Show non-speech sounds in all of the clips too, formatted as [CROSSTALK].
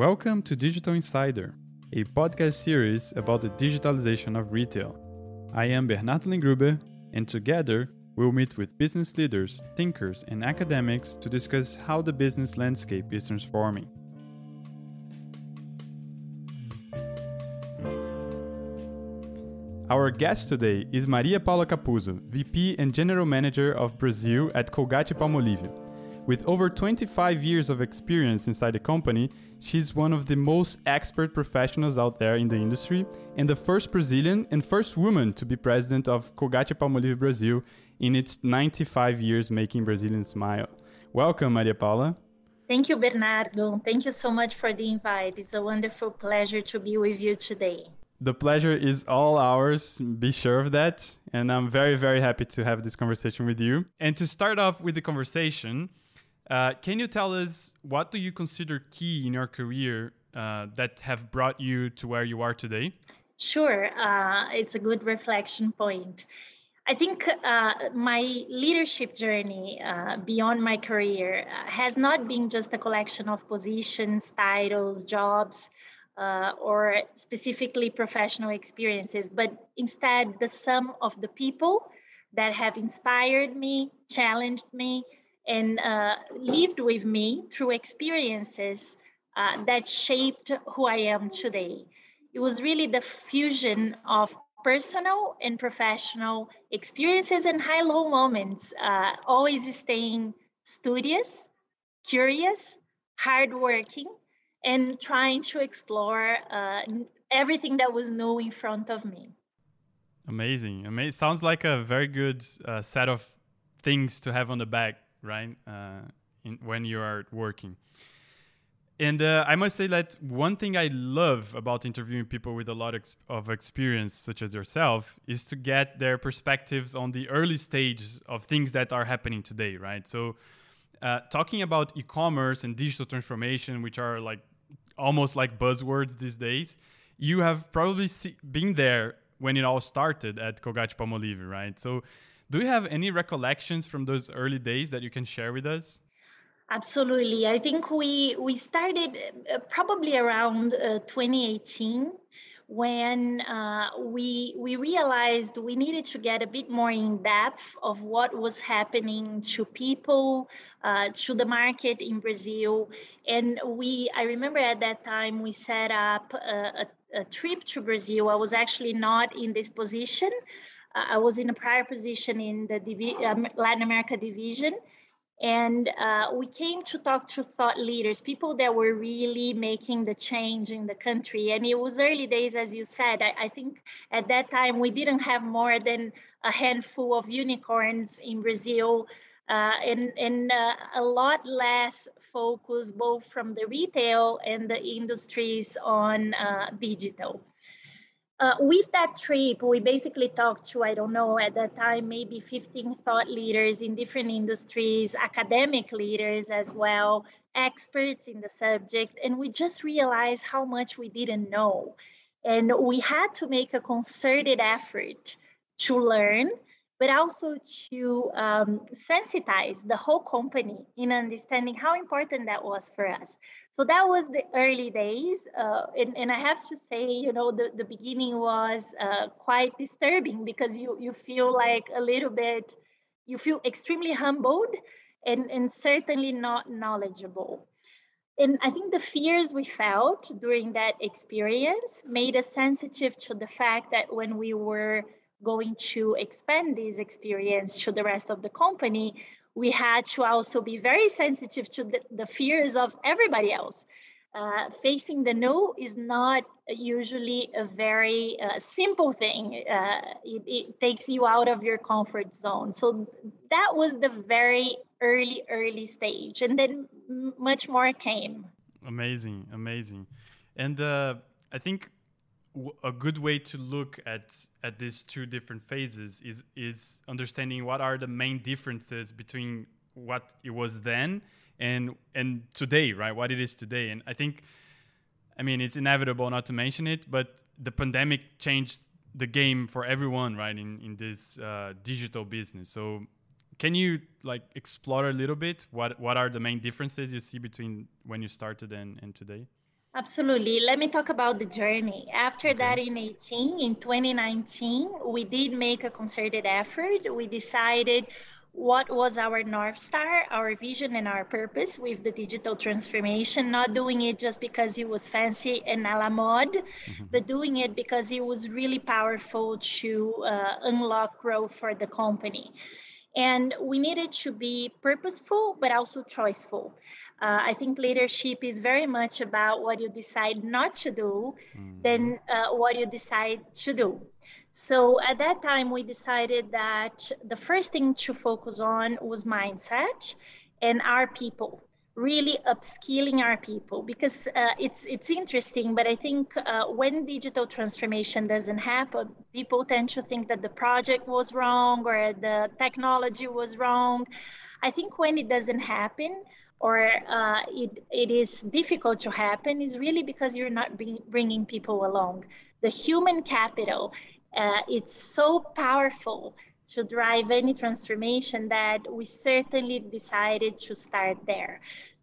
Welcome to Digital Insider, a podcast series about the digitalization of retail. I am Bernardo Lingruber, and together we'll meet with business leaders, thinkers, and academics to discuss how the business landscape is transforming. Our guest today is Maria Paula Capuzzo, VP and General Manager of Brazil at Colgate Palmolive. With over 25 years of experience inside the company, she's one of the most expert professionals out there in the industry and the first Brazilian and first woman to be president of Colgate Palmolive Brazil in its 95 years making Brazilians smile. Welcome, Maria Paula. Thank you, Bernardo. Thank you so much for the invite. It's a wonderful pleasure to be with you today. The pleasure is all ours. Be sure of that. And I'm very, very happy to have this conversation with you. And to start off with the conversation, uh, can you tell us what do you consider key in your career uh, that have brought you to where you are today? Sure, uh, it's a good reflection point. I think uh, my leadership journey uh, beyond my career uh, has not been just a collection of positions, titles, jobs, or specifically professional experiences, but instead the sum of the people that have inspired me, challenged me, and uh, lived with me through experiences uh, that shaped who I am today. It was really the fusion of personal and professional experiences and high low moments, uh, always staying studious, curious, hardworking, and trying to explore uh, everything that was new in front of me. Amazing. Amazing. Sounds like a very good uh, set of things to have on the back right? Uh, in, when you are working. And uh, I must say that one thing I love about interviewing people with a lot of experience, such as yourself, is to get their perspectives on the early stages of things that are happening today, right? So, uh, talking about e commerce and digital transformation, which are like almost like buzzwords these days, you have probably see- been there when it all started at Colgate Palmolive, right? So, do you have any recollections from those early days that you can share with us? Absolutely. I think we we started uh, probably around uh, 2018 when uh, we we realized we needed to get a bit more in depth of what was happening to people, uh, to the market in Brazil, and we I remember at that time we set up a, a, a trip to Brazil. I was actually not in this position. I was in a prior position in the Divi- um, Latin America division. And uh, we came to talk to thought leaders, people that were really making the change in the country. And it was early days, as you said. I, I think at that time we didn't have more than a handful of unicorns in Brazil. Uh, and, and uh, a lot less focus both from the retail and the industries on uh, digital. Uh, with that trip, we basically talked to, I don't know, at that time, maybe 15 thought leaders in different industries, academic leaders as well, experts in the subject. And we just realized how much we didn't know. And we had to make a concerted effort to learn but also to um, sensitize the whole company in understanding how important that was for us. So that was the early days. Uh, and, and I have to say, you know, the, the beginning was uh, quite disturbing because you, you feel like a little bit, you feel extremely humbled and, and certainly not knowledgeable. And I think the fears we felt during that experience made us sensitive to the fact that when we were going to expand this experience to the rest of the company, we had to also be very sensitive to the, the fears of everybody else. Uh, facing the no is not usually a very uh, simple thing. Uh, it, it, takes you out of your comfort zone. So that was the very early, early stage. And then much more came. Amazing, amazing. And uh, I think a good way to look at at these two different phases is is understanding what are the main differences between what it was then and and today right? What it is today. And i think i mean it's inevitable not to mention it but the pandemic changed the game for everyone right in in this uh, digital business. So can you like explore a little bit what what are the main differences you see between when you started and and today Absolutely. Let me talk about the journey. After that, in 18, in 2019, we did make a concerted effort. We decided what was our North Star, our vision, and our purpose with the digital transformation, not doing it just because it was fancy and a la mode, mm-hmm. but doing it because it was really powerful to uh, unlock growth for the company. And we needed to be purposeful, but also choiceful. Uh, I think leadership is very much about what you decide not to do mm. than uh, what you decide to do. So at that time, we decided that the first thing to focus on was mindset and our people really upskilling our people because uh, it's it's interesting but i think uh, when digital transformation doesn't happen people tend to think that the project was wrong or the technology was wrong i think when it doesn't happen or uh, it, it is difficult to happen is really because you're not bring, bringing people along. The human capital, uh, it's so powerful to drive any transformation that we certainly decided to start there.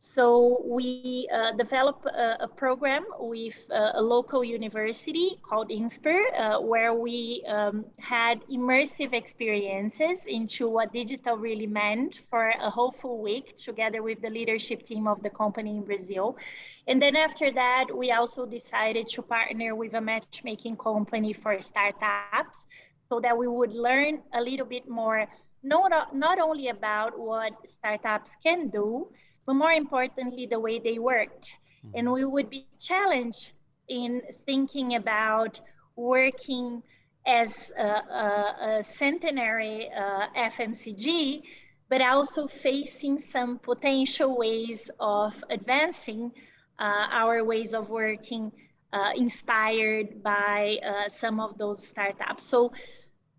So we uh, developed a, a, program with uh, a local university called Insper, uh, where we um, had immersive experiences into what digital really meant for a whole full week together with the leadership team of the company in Brazil. And then after that, we also decided to partner with a matchmaking company for startups so that we would learn a little bit more, not, not only about what startups can do, but more importantly, the way they worked. Mm-hmm. And we would be challenged in thinking about working as a, a, a centenary uh, FMCG, but also facing some potential ways of advancing uh, our ways of working uh, inspired by uh, some of those startups. So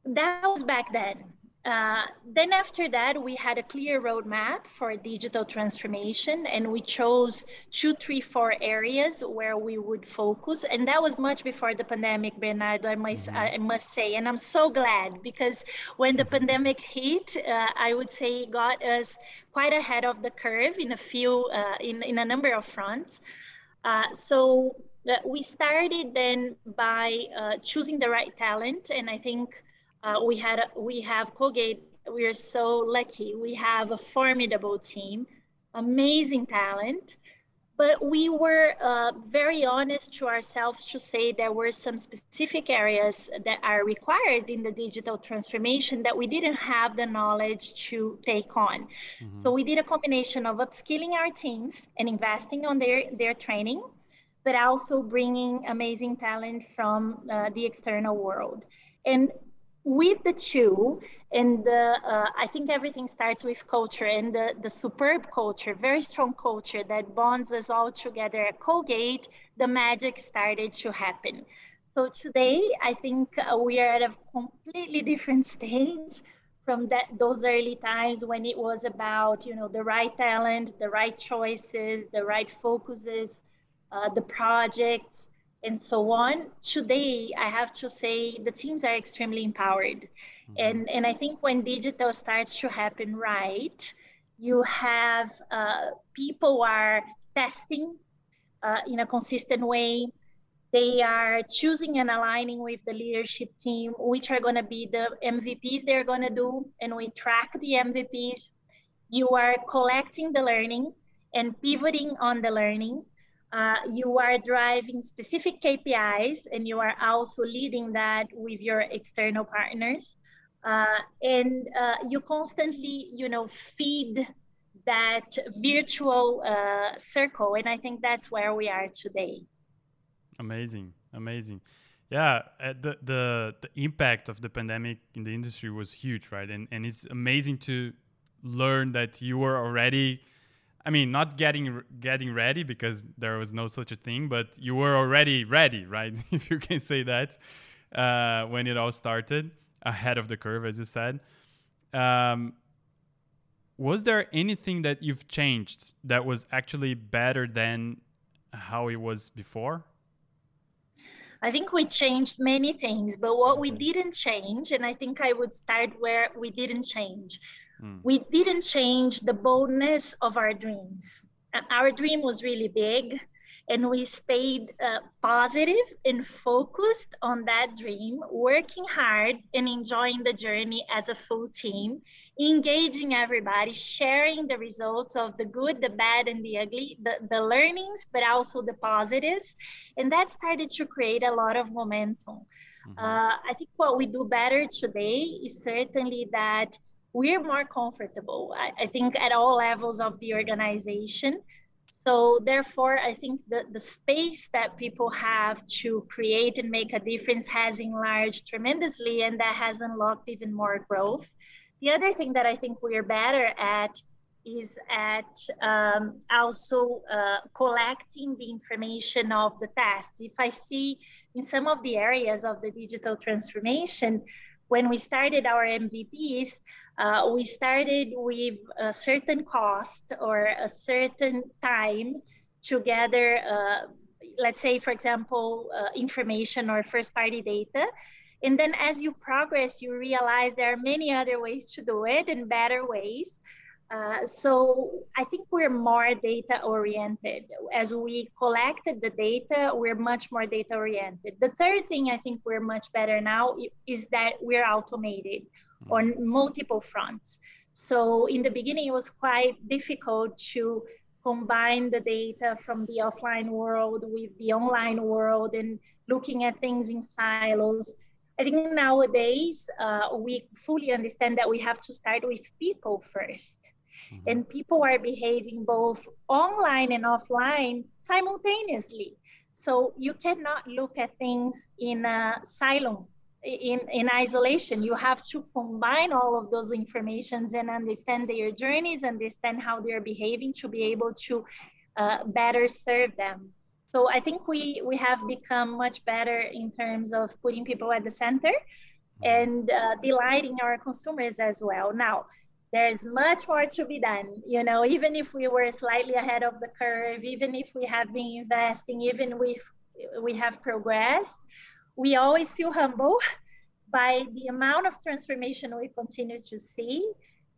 that was back then. Uh, then after that, we had a clear roadmap for digital transformation, and we chose two, three, four areas where we would focus. And that was much before the pandemic, Bernardo. I must, mm-hmm. I must say, and I'm so glad because when the pandemic hit, uh, I would say it got us quite ahead of the curve in a few, uh, in in a number of fronts. Uh, so uh, we started then by uh, choosing the right talent, and I think uh, we had we have Colgate. We are so lucky. We have a formidable team, amazing talent. But we were uh, very honest to ourselves to say there were some specific areas that are required in the digital transformation that we didn't have the knowledge to take on. Mm-hmm. So we did a combination of upskilling our teams and investing on their, their training, but also bringing amazing talent from uh, the external world. And with the two and the, uh, i think everything starts with culture and the, the superb culture very strong culture that bonds us all together at colgate the magic started to happen. So today i think uh, we are at a completely different stage from that those early times when it was about you know the right talent the right choices the right focuses uh, the project and so on. Today, I have to say the teams are extremely empowered. Mm-hmm. And, and I think when digital starts to happen right, you have uh, people are testing uh, in a consistent way. They are choosing and aligning with the leadership team, which are going to be the MVPs they're going to do, and we track the MVPs. You are collecting the learning and pivoting on the learning uh, you are driving specific KPIs and you are also leading that with your external partners. Uh, and uh, you constantly, you know, feed that virtual uh, circle. And I think that's where we are today. Amazing, amazing. Yeah, uh, the, the the impact of the pandemic in the industry was huge, right? And and it's amazing to learn that you were already I mean, not getting getting ready because there was no such a thing, but you were already ready, [LAUGHS] right? if you can say that, uh, when it all started, ahead of the curve, as you said. Um, was there anything that you've changed that was actually better than how it was before? I think we changed many things, but what we didn't change, and I think I would start where we didn't change, Mm. We didn't change the boldness of our dreams. Our dream was really big, and we stayed uh, positive and focused on that dream, working hard and enjoying the journey as a full team, engaging everybody, sharing the results of the good, the bad, and the ugly, the, the learnings, but also the positives. And that started to create a lot of momentum. Mm-hmm. Uh, I think what we do better today is certainly that we're more comfortable, I, I think, at all levels of the organization so therefore, I think the, the space that people have to create and make a difference has enlarged tremendously, and that has unlocked even more growth. The other thing that I think we're better at is at um, also uh, collecting the information of the tasks. If I see in some of the areas of the digital transformation, when we started our MVPs, uh, we started with a certain cost or a certain time to gather, uh, let's say, for example, uh, information or first party data. And then as you progress, you realize there are many other ways to do it and better ways. Uh, so I think we're more data oriented. As we collected the data, we're much more data oriented. The third thing I think we're much better now is that we're automated. On multiple fronts. So in the beginning, it was quite difficult to combine the data from the offline world with the online world and looking at things in silos. I think nowadays uh, we fully understand that we have to start with people first mm-hmm. and people are behaving both online and offline simultaneously. So you cannot look at things in a silo, in, in isolation. You have to combine all of those informations and understand their journeys, understand how they're behaving to be able to uh, better serve them. So I think we we have become much better in terms of putting people at the center mm-hmm. and uh, delighting our consumers as well. Now, there's much more to be done you know even if we were slightly ahead of the curve even if we have been investing even if we have progressed we always feel humble by the amount of transformation we continue to see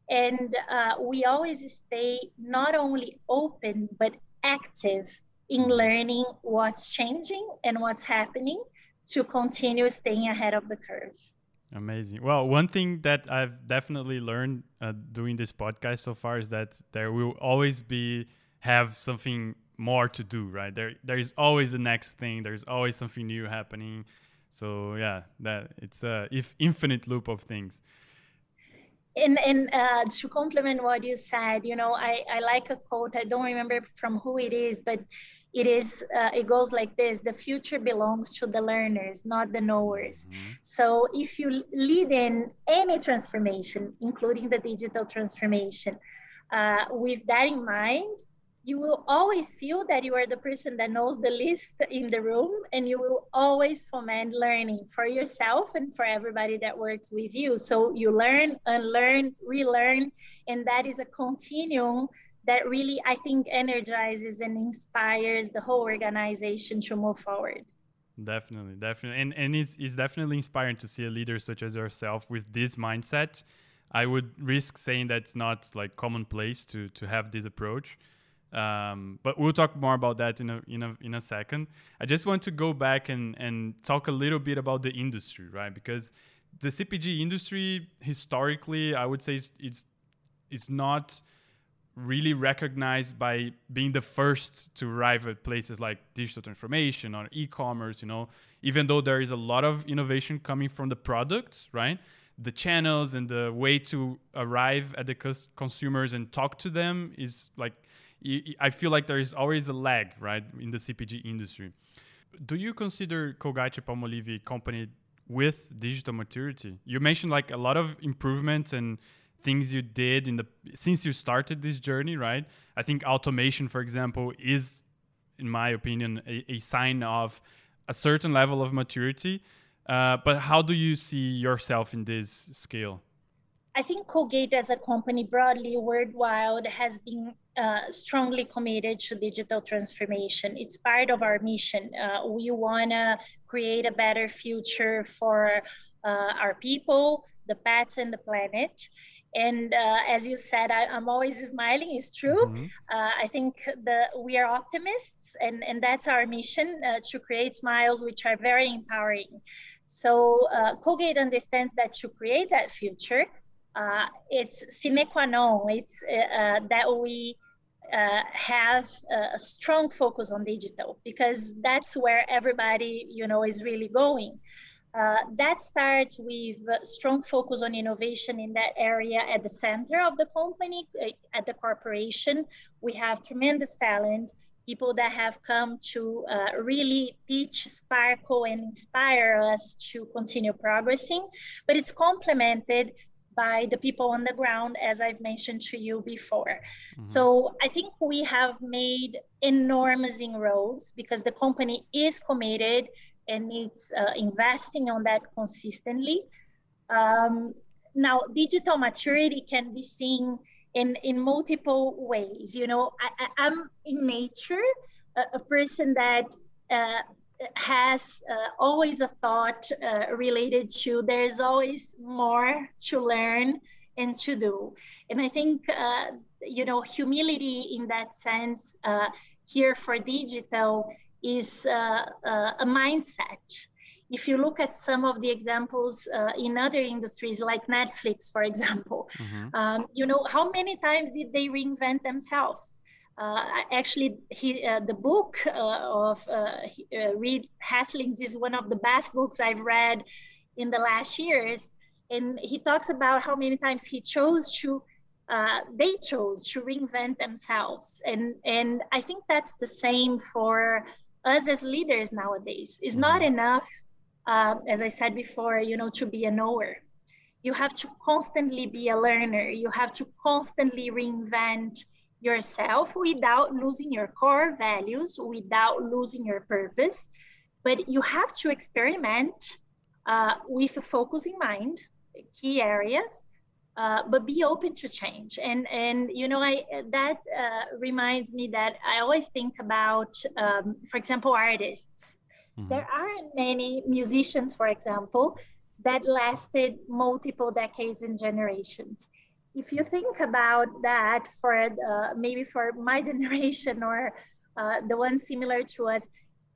and uh, we always stay not only open but active in learning what's changing and what's happening to continue staying ahead of the curve Amazing. Well, one thing that I've definitely learned uh, doing this podcast so far is that there will always be have something more to do, right? There, there is always the next thing. There's always something new happening. So yeah, that it's a if infinite loop of things. And and uh, to complement what you said, you know, I I like a quote. I don't remember from who it is, but it is uh, it goes like this the future belongs to the learners not the knowers mm-hmm. so if you lead in any transformation including the digital transformation uh, with that in mind you will always feel that you are the person that knows the least in the room and you will always foment learning for yourself and for everybody that works with you so you learn unlearn relearn and that is a continuum that really I think energizes and inspires the whole organization to move forward. Definitely, definitely, and and it's, it's definitely inspiring to see a leader such as yourself with this mindset. I would risk saying that it's not like commonplace to to have this approach. Um, but we'll talk more about that in a in a in a second. I just want to go back and and talk a little bit about the industry, right? Because the CPG industry historically, I would say, it's it's, it's not really recognized by being the first to arrive at places like digital transformation or e-commerce you know even though there is a lot of innovation coming from the products right the channels and the way to arrive at the consumers and talk to them is like i feel like there is always a lag right in the cpg industry. Do you consider colgate palmolive company with digital maturity? You mentioned like a lot of improvements and things you did in the since you started this journey right? I think automation for example is in my opinion a, a sign of a certain level of maturity. Uh, but how do you see yourself in this scale i think colgate as a company broadly worldwide has been uh, strongly committed to digital transformation. It's part of our mission. Uh, we want to create a better future for uh, our people, the pets, and the planet. And uh, as you said, I, am always smiling. It's true. Mm-hmm. Uh, I think the we are optimists, and and that's our mission uh, to create smiles, which are very empowering. So uh, Colgate understands that to create that future, uh, it's sine qua non. It's uh, that we uh, have a strong focus on digital because that's where everybody you know is really going. Uh, that starts with strong focus on innovation in that area at the center of the company uh, at the corporation. We have tremendous talent people that have come to uh, really teach sparkle and inspire us to continue progressing. But it's complemented by the people on the ground, as I've mentioned to you before. Mm-hmm. So I think we have made enormous inroads because the company is committed and it's uh, investing on that consistently. Um, now, digital maturity can be seen in, in multiple ways. You know, I, am in nature a, a person that uh, has uh, always a thought uh, related to there's always more to learn and to do. And I think, uh, you know, humility in that sense uh, here for digital is uh, uh, a mindset. If you look at some of the examples in other industries, like Netflix, for example, mm-hmm. um, you know, how many times did they reinvent themselves? Uh, actually, he, uh, the book uh, of Reed Hastings is one of the best books I've read in the last years. And he talks about how many times he chose to uh, they chose to reinvent themselves and and i think that's the same for us as leaders nowadays it's not mm-hmm. enough uh, as i said before you know to be a knower you have to constantly be a learner you have to constantly reinvent yourself without losing your core values, without losing your purpose. But you have to experiment uh, with a focus in mind, key areas, uh, but be open to change. And and you know, I that uh, reminds me that I always think about, um, for example, artists. Mm-hmm. There aren't many musicians, for example, that lasted multiple decades and generations if you think about that for uh, maybe for my [LAUGHS] generation or uh, the ones similar to us,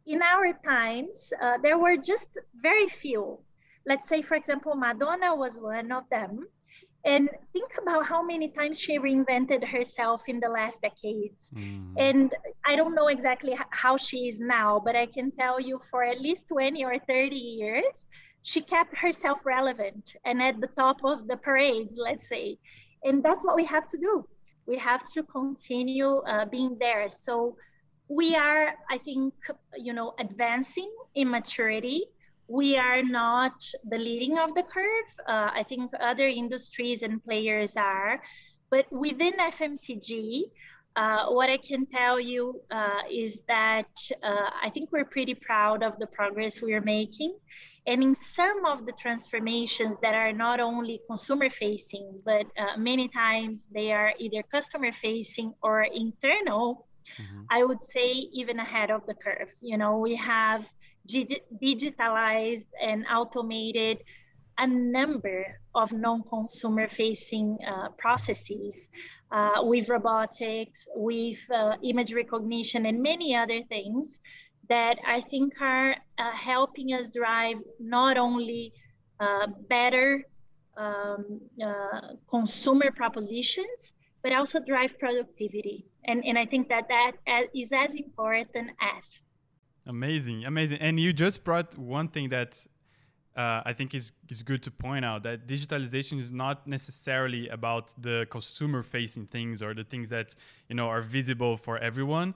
in our times, uh, there were just very few. Let's say, for example, Madonna was one of them. And think about how many times she reinvented herself in the last decades. Mm. And I don't know exactly how she is now, but I can tell you for at least 20 or 30 years, she kept herself relevant and at the top of the parades, let's say and that's what we have to do. We have to continue uh, being there. So we are i think you know advancing in maturity. We are not the leading of the curve. Uh, i think other industries and players are. But within fmcg uh, what I can tell you uh, is that uh, I think we're pretty proud of the progress we are making. And in some of the transformations that are not only consumer facing, but uh, many times they are either customer facing or internal, mm-hmm. I would say even ahead of the curve. You know, we have g- digitalized and automated a number of non-consumer facing uh, processes uh, with robotics, with uh, image recognition, and many other things that I think are uh, helping us drive not only uh, better um, uh, consumer propositions, but also drive productivity. And, and I think that that is as important as. Amazing, amazing. And you just brought one thing that uh, I think is, is good to point out that digitalization is not necessarily about the consumer facing things or the things that you know are visible for everyone,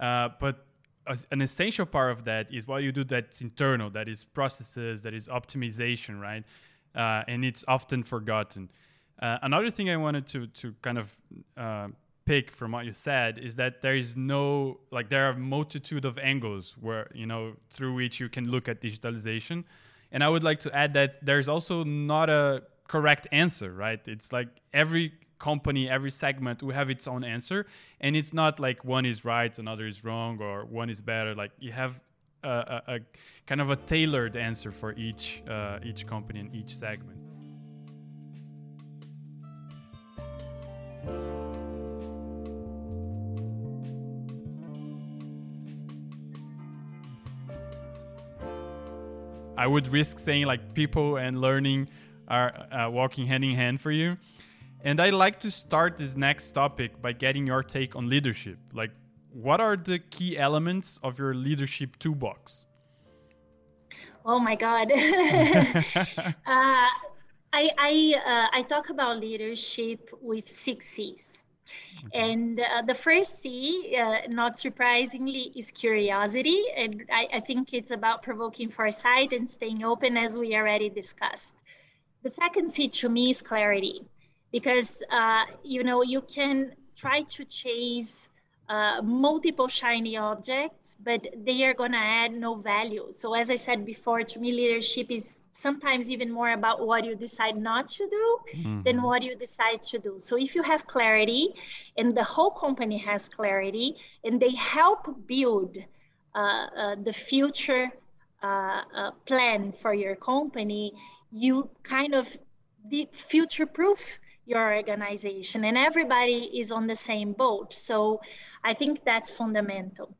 uh, but an essential part of that is what you do that's internal, that is processes, that is optimization, right? Uh, and it's often forgotten. Uh, another thing I wanted to to kind of uh, pick from what you said is that there is no like there are multitude of angles where you know through which you can look at digitalization, and I would like to add that there's also not a correct answer, right? It's like every company, every segment will have its own answer, and it's not like one is right, another is wrong, or one is better. Like you have a, a, a kind of a tailored answer for each uh, each company and each segment. I would risk saying like people and learning are uh, walking hand in hand for you and I'd like to start this next topic by getting your take on leadership. Like, what are the key elements of your leadership toolbox? Oh my God. [LAUGHS] [LAUGHS] uh, I I, uh, I talk about leadership with six C's. And uh, the first C, uh, not surprisingly, is curiosity. And I, I, think it's about provoking foresight and staying open, as we already discussed. The second C to me is clarity, because uh, you know you can try to chase uh, multiple shiny objects, but they are going to add no value. So, as I said before, to me, leadership is sometimes even more about what you decide not to do mm-hmm. than what you decide to do. So, if you have clarity and the whole company has clarity and they help build uh, uh, the future uh, uh, plan for your company, you kind of future proof your organization and everybody is on the same boat. So i think that's fundamental.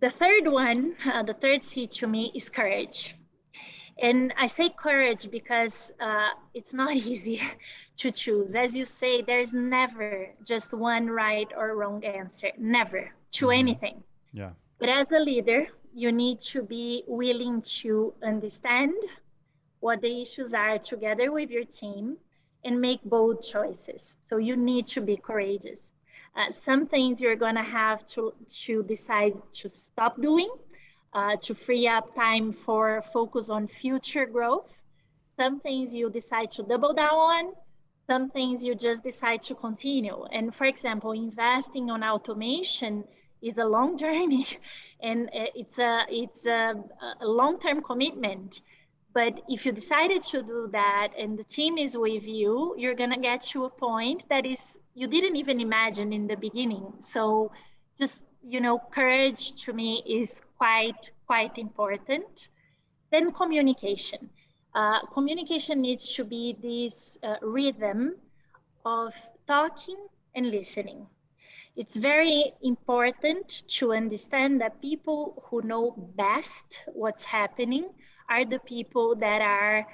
The third one uh, the third c to me is courage. And i say courage because uh, it's not [LAUGHS] easy to choose. As you say there's never just one right or wrong answer. Never. To mm-hmm. anything. Yeah. But as a leader you need to be willing to understand what the issues are together with your team and make bold choices. So you need to be courageous. Uh, some things you're going to have to, to decide to stop doing uh, to free up time for focus on future growth. Some things you decide to double down on. Some things you just decide to continue. And for example, investing on automation is a long [LAUGHS] journey and uh, it's a, it's a, a long-term commitment. But if you decided to do that and the team is with you, you're going to get to a point that is you didn't even imagine in the beginning. So just, you know, courage to me is quite, quite important. Then communication. Uh, communication needs to be this uh, rhythm of talking and listening. It's very important to understand that people who know best what's happening are the people that are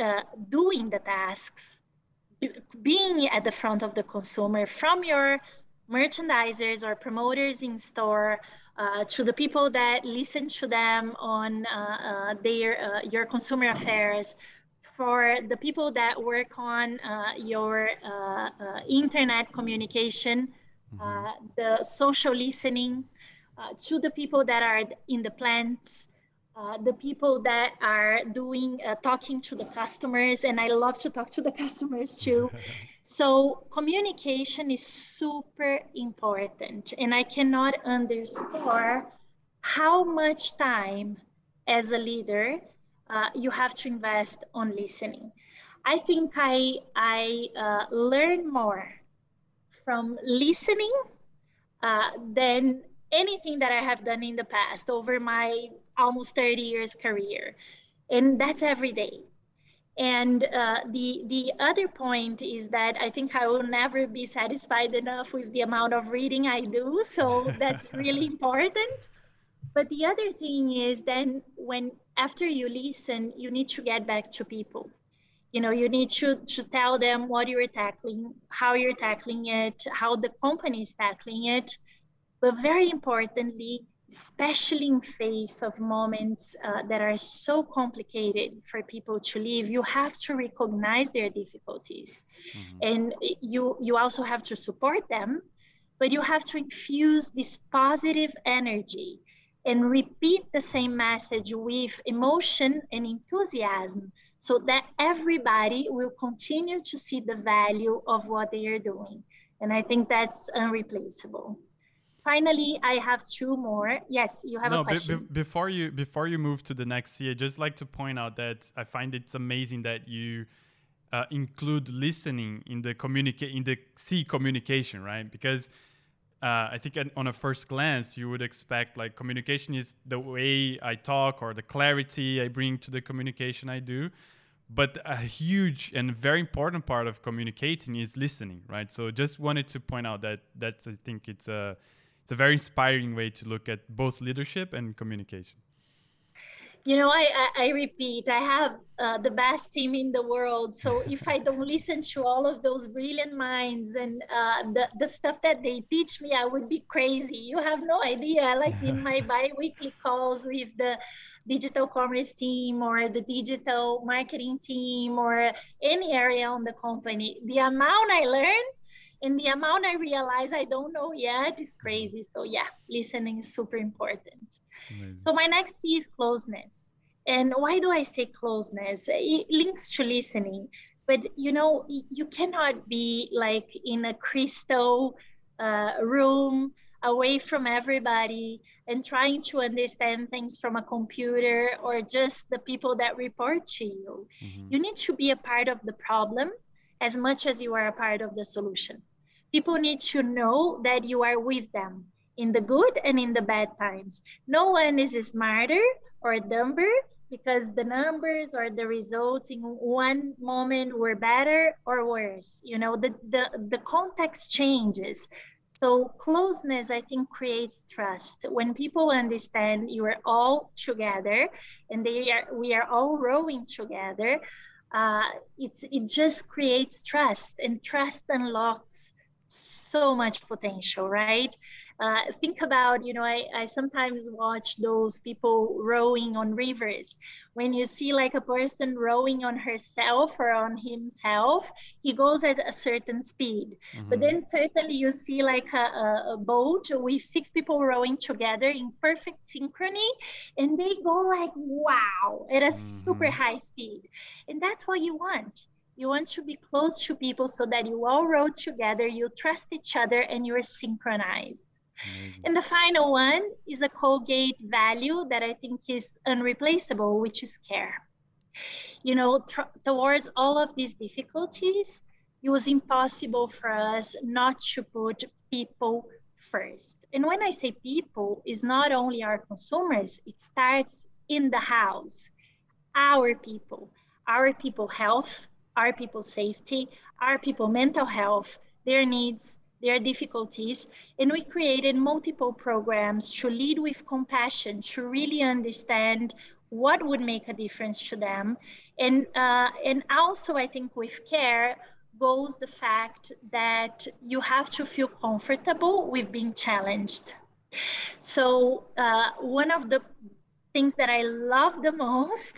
uh, doing the tasks, being at the front of the consumer from your merchandisers or promoters in store uh, to the people that listen to them on uh, uh their uh, your consumer affairs for the people that work on uh, your internet communication mm-hmm. the social listening to the people that are in the plants uh, the people that are doing uh, talking to the customers and i love to talk to the [LAUGHS] customers too. [LAUGHS] So communication is super important and i cannot underscore how much time as a leader uh, you have to invest on listening. I think i i uh, learn more from listening uh, than anything that I have done in the past. Over my almost 30 years career. And that's every day. And uh, the the other point is that I think I will never be satisfied enough with the amount of reading I do. So [LAUGHS] that's really important. But the other thing is then when after you listen, you need to get back to people. You know, you need to, to tell them what you're tackling, how you're tackling it, how the company is tackling it, but very importantly, especially in face of moments uh, that are so complicated for people to live you have to recognize their difficulties. Mm-hmm. and you you also have to support them but you have to infuse this positive energy and repeat the same message with emotion and enthusiasm so that everybody will continue to see the value of what they are doing. And i think that's unreplaceable finally, I have two more. Yes, you have no, a question. B- before you before you move to the next C, I just like to point out that I find it's amazing that you uh, include listening in the communicate in the C communication, right? Because uh, I think on a first glance, you would expect like communication is the way I talk or the clarity I bring to the communication I do. But a huge and very important part of communicating is listening, right? So just wanted to point out that that's I think it's a it's a very inspiring way to look at both leadership and communication. you know, I, I, I repeat, I have uh, the best team in the world. So if I don't [LAUGHS] listen to all of those brilliant minds and uh, the, the stuff that they teach me, I would be crazy. You have no idea. Like in my [LAUGHS] bi-weekly calls with the digital commerce team or the digital marketing team or any area on the company, the amount I learn and the amount I realize I don't know yet is crazy. So yeah, listening is super important. Amazing. So my next C is closeness. And why do I say closeness? It links to listening. But you know, you cannot be like in a crystal uh, room away from everybody and trying to understand things from a computer or just the people that report to you. Mm-hmm. You need to be a part of the problem as much as you are a part of the solution. People need to know that you are with them in the good and in the bad times. No one is smarter or dumber because the numbers or the results in one moment were better or worse. You know, the, the, the context changes. So closeness, I think, creates trust. When people understand you are all together and they are we are all rowing together, uh, it's it just creates trust, and trust unlocks so much potential, right? Uh, think about, you know, I, I sometimes watch those people rowing on rivers. When you see like a person rowing on herself or on himself, he goes at a certain speed. Mm-hmm. But then certainly you see like a, a, boat with six people rowing together in perfect synchrony, and they go like, wow, at a mm-hmm. super high speed. And that's what you want. You want to be close to people so that you all row together, you trust each other, and you're synchronized. Amazing. And the final one is a Colgate value that I think is unreplaceable, which is care. You know, tr- towards all of these difficulties, it was impossible for us not to put people first. And when I say people, is not only our consumers, it starts in the house, our people, our people health, our people's safety, our people mental health, their needs, their difficulties, and we created multiple programs to lead with compassion, to really understand what would make a difference to them. And, uh, and also, I think with care goes the fact that you have to feel comfortable with being challenged. So, uh, one of the things that I love the [LAUGHS] most.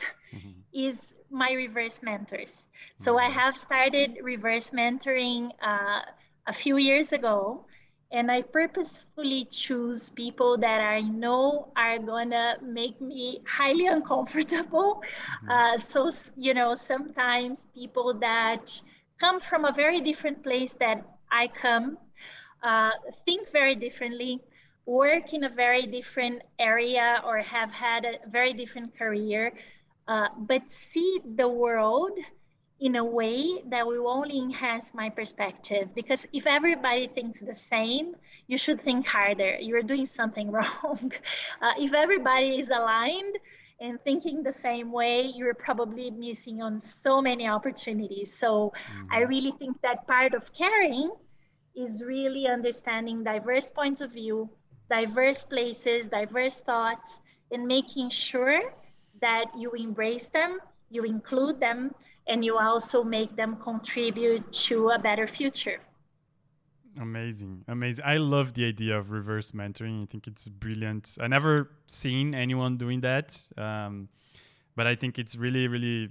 Is my reverse mentors. So, I mm-hmm. have started reverse mentoring. Uh, a few years ago and I purposefully choose people that I know are gonna make me highly [LAUGHS] uncomfortable. Mm-hmm. Uh, so you know, sometimes people that come from a very different place that I come, uh, think very differently, work in a very different area, or have had a very different career, uh, but see the world in a way that will only enhance my perspective. Because if everybody thinks the same, you should think harder. You're doing something [LAUGHS] wrong. Uh, if everybody is aligned and thinking the same way, you're probably missing on so many opportunities. So mm-hmm. I really think that part of caring is really understanding diverse points of view, diverse places, diverse thoughts, and making sure that you embrace them, you include them, and you also make them contribute to a better future. Amazing, amazing. I love the idea of reverse mentoring. I think it's brilliant. I never seen anyone doing that, um, but I think it's really, really.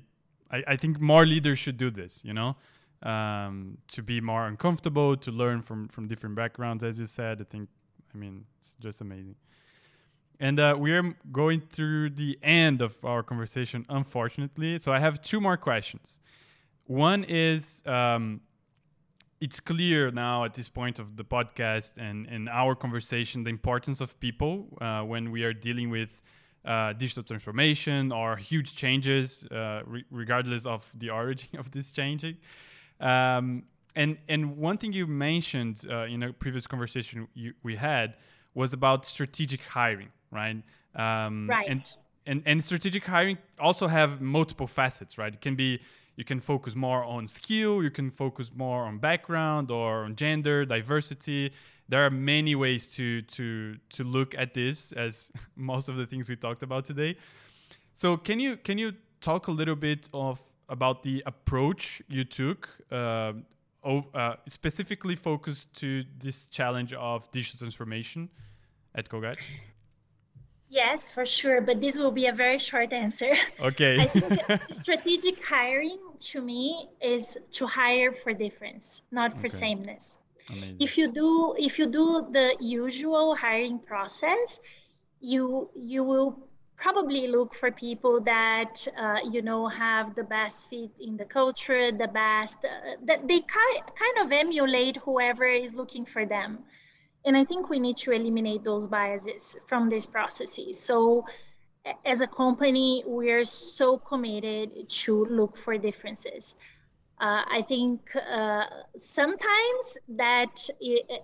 I, I think more leaders should do this. You know, um, to be more uncomfortable, to learn from from different backgrounds, as you said. I think, I mean, it's just amazing. And uh, we're going through the end of our conversation, unfortunately. So I have two more questions. One is um, it's clear now at this point of the podcast and, and our conversation the importance of people uh, when we are dealing with uh, digital transformation or huge changes, uh, re- regardless of the [LAUGHS] origin of this changing. Um, and, and one thing you mentioned uh, in a previous conversation you, we had was about strategic hiring right? Um, right. And, and and strategic hiring also have multiple facets, right? It can be you can focus more on skill, you can focus more on background or on gender, diversity. There are many ways to to to look at this as [LAUGHS] most of the things we talked about today. So can you can you talk a little bit of about the approach you took, uh, uh, specifically focused to this challenge of digital transformation at Colgate? Yes, for sure. But this will be a very short answer. [LAUGHS] Okay. I think [LAUGHS] strategic hiring to me is to hire for difference, not for okay. sameness. Amazing. If you do if you do the usual hiring process, you you will probably look for people that uh, you know have the best fit in the culture, the best uh, that they ki- kind of emulate whoever is looking for them. And I think we need to eliminate those biases from these processes. So as a company, we're so committed to look for differences. Uh, I think uh, sometimes that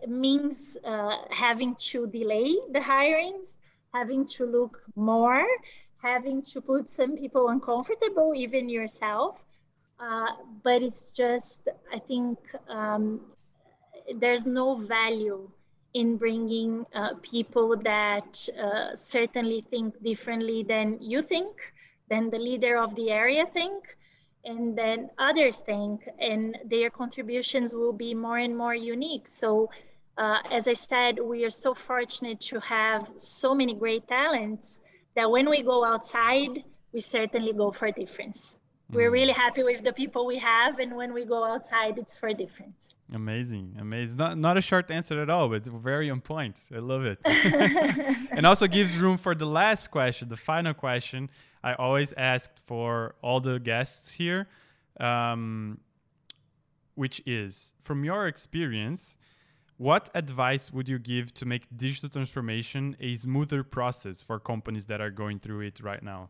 means uh, having to delay the hirings, having to look more, having to put some people uncomfortable, even yourself. Uh, but it's just, I think um, there's no value in bringing uh, people that uh, certainly think differently than you think, than the leader of the area think, and then others think, and their contributions will be more and more unique. So, uh, as I said, we are so fortunate to have so many great talents that when we go outside, we certainly go for difference. Mm. We're really happy with the people we have, and when we go outside, it's for a difference. Amazing, amazing. Not not a short answer at all, but very on point. I love it, [LAUGHS] [LAUGHS] and also gives room for the last question, the final question. I always asked for all the guests here, um, which is from your experience, what advice would you give to make digital transformation a smoother process for companies that are going through it right now?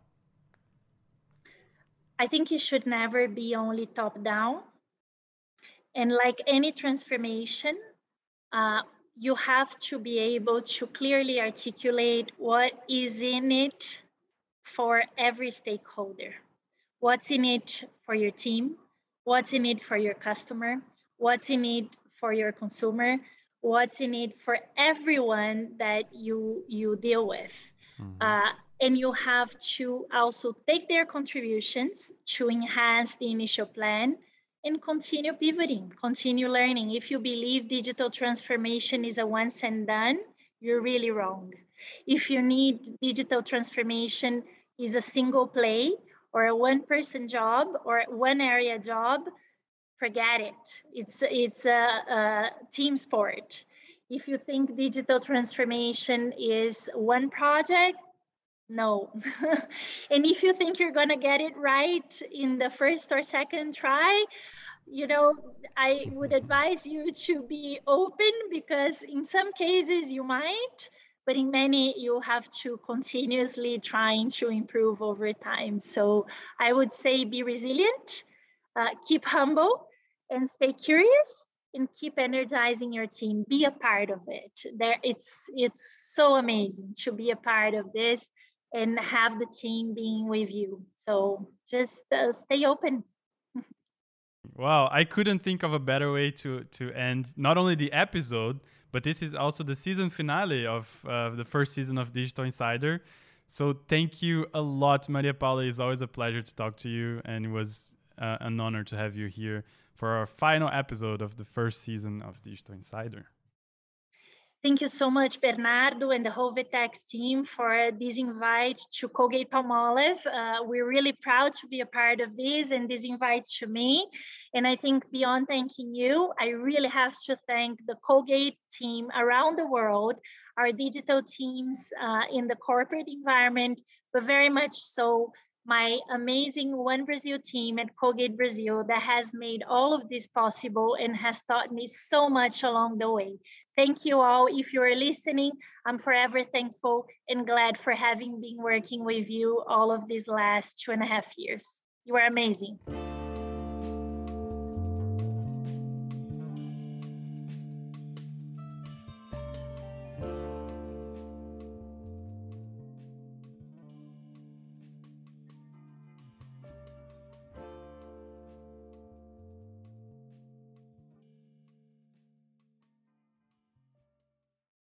I think it should never be only top down and like any transformation, uh, you have to be able to clearly articulate what is in it for every stakeholder. What's in it for your team? What's in it for your customer? What's in it for your consumer? What's in it for everyone that you you deal with? Mm-hmm. Uh, and you have to also take their contributions to enhance the initial plan and continue pivoting, continue learning. If you believe digital transformation is a once and done, you're really wrong. If you need digital transformation is a single play or a one person job or one area job, forget it. It's it's a, a team sport. If you think digital transformation is one project, no. [LAUGHS] and if you think you're going to get it right in the first or second try, you know, I would advise you to be open because in some cases you might, but in many you have to continuously trying to improve over time. So I would say be resilient, uh, keep humble, and stay curious and keep energizing your team. Be a part of it. There, it's it's so amazing to be a part of this and have the team being with you. So just uh, stay open. wow, I couldn't think of a better way to to end not only the episode, but this is also the season finale of uh, the first season of Digital Insider. So thank you a lot, Maria Paula. It's always a pleasure to talk to you, and it was uh, an honor to have you here for our final episode of the first season of Digital Insider. Thank you so much, Bernardo, and the whole VTEX team for this invite to Colgate Palmolive. Uh, we're really proud to be a part of this and this invite to me. And I think beyond thanking you, I really have to thank the Colgate team around the world, our digital teams uh, in the corporate environment, but very much so my amazing One Brazil team at Colgate Brazil that has made all of this possible and has taught me so much along the way. Thank you all. If you are listening, I'm forever thankful and glad for having been working with you all of these last two and a half years. You are amazing.